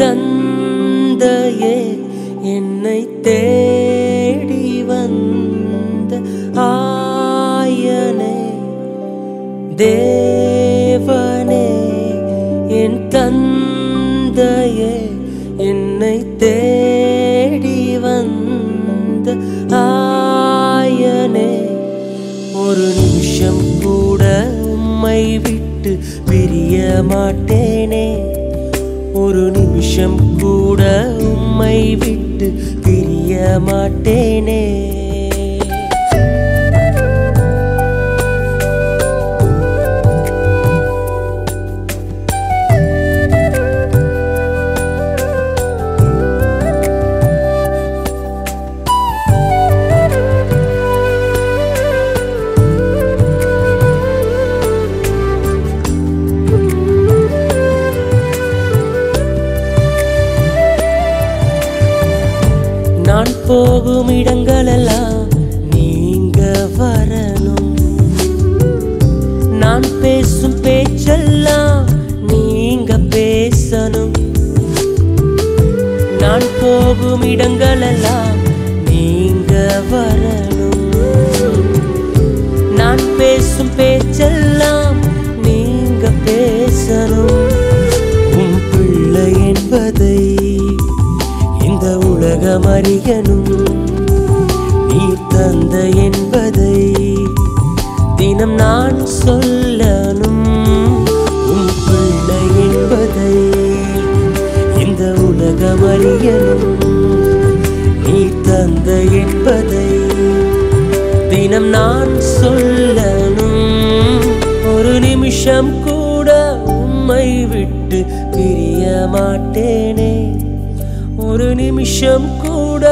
தந்தையே என்னை தேடி வந்த ஆயனே தேவனே என் தந்தையே என்னை தேடி வந்த ஆயனே ஒரு நிமிஷம் கூட உம்மை விட்டு பிரிய மாட்டேன். ஒரு நிமிஷம் கூட உம்மை விட்டு பிரிய மாட்டேன். போகும் இடங்களெல்லாம் நீங்க வரணும். நான் பேசும் பேச்செல்லாம் நீங்க பேசணும். நான் போகும் இடங்களெல்லாம் நீங்க வரணும். நான் பேசும் பேச்செல்லாம் நீங்க பேசணும். உன் பிள்ளை என்பதை உலகமறியனும் நீ தந்த என்பதை தினம் நான் சொல்லணும். உன் பிள்ளை என்பதை இந்த உலகமறியனும் நீ தந்த என்பதை தினம் நான் சொல்லணும். ஒரு நிமிஷம் கூட உம்மை விட்டு பிரிய மாட்டேனே ஒரு நிமிஷம் கூட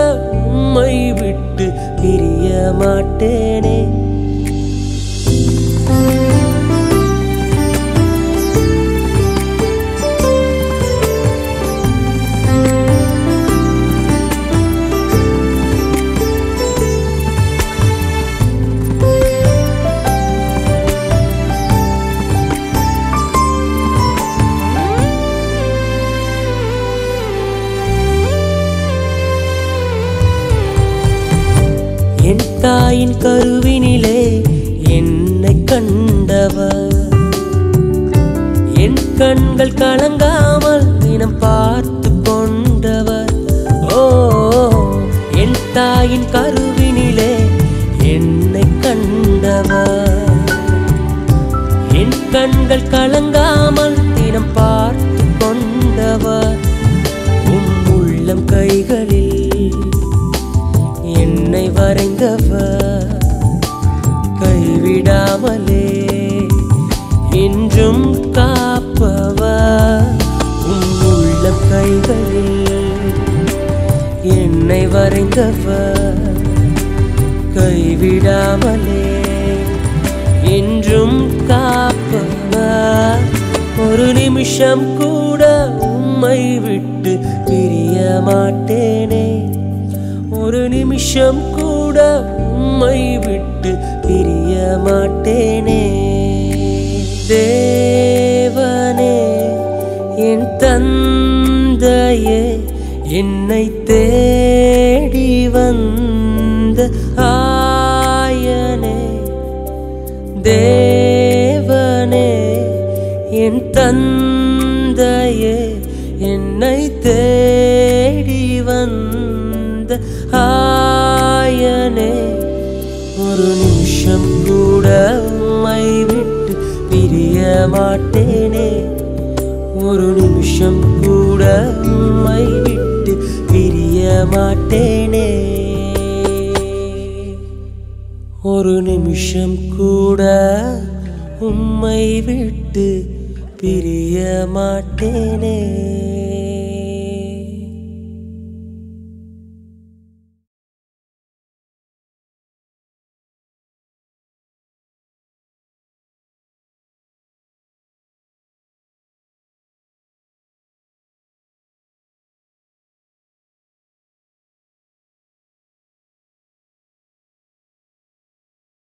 உம்மை விட்டு பிரிய மாட்டேனே. தாயின் கருவினிலே என்னை கண்டவர். என் கண்கள் கலங்காமல் இனம் பார்த்து கொண்டவர். ஓ என் தாயின் கருவினிலே என்னை கண்டவர். என் கண்கள் கலங்கா என்னை வரைந்தவர். கைவிடாமலே என்றும் காப்பவர். ஒரு நிமிஷம் கூட உம்மை விட்டு பிரிய மாட்டேனே. ஒரு நிமிஷம் கூட உம்மை விட்டு பிரிய மாட்டேனே. தேவனே என் தந்தையே என்னை தேடி வந்த ஆயனே தேவனே என் தந்தையே என்னை தேடி வந்த ஆயனே ஒரு நிமிஷம் கூட உம்மை விட்டு பிரிய மாட்டேனே ஒரு நிமிஷம் கூட உம்மை பிரிய மாட்டேனே. ஒரு நிமிஷம் கூட உம்மை விட்டு பிரிய மாட்டேனே.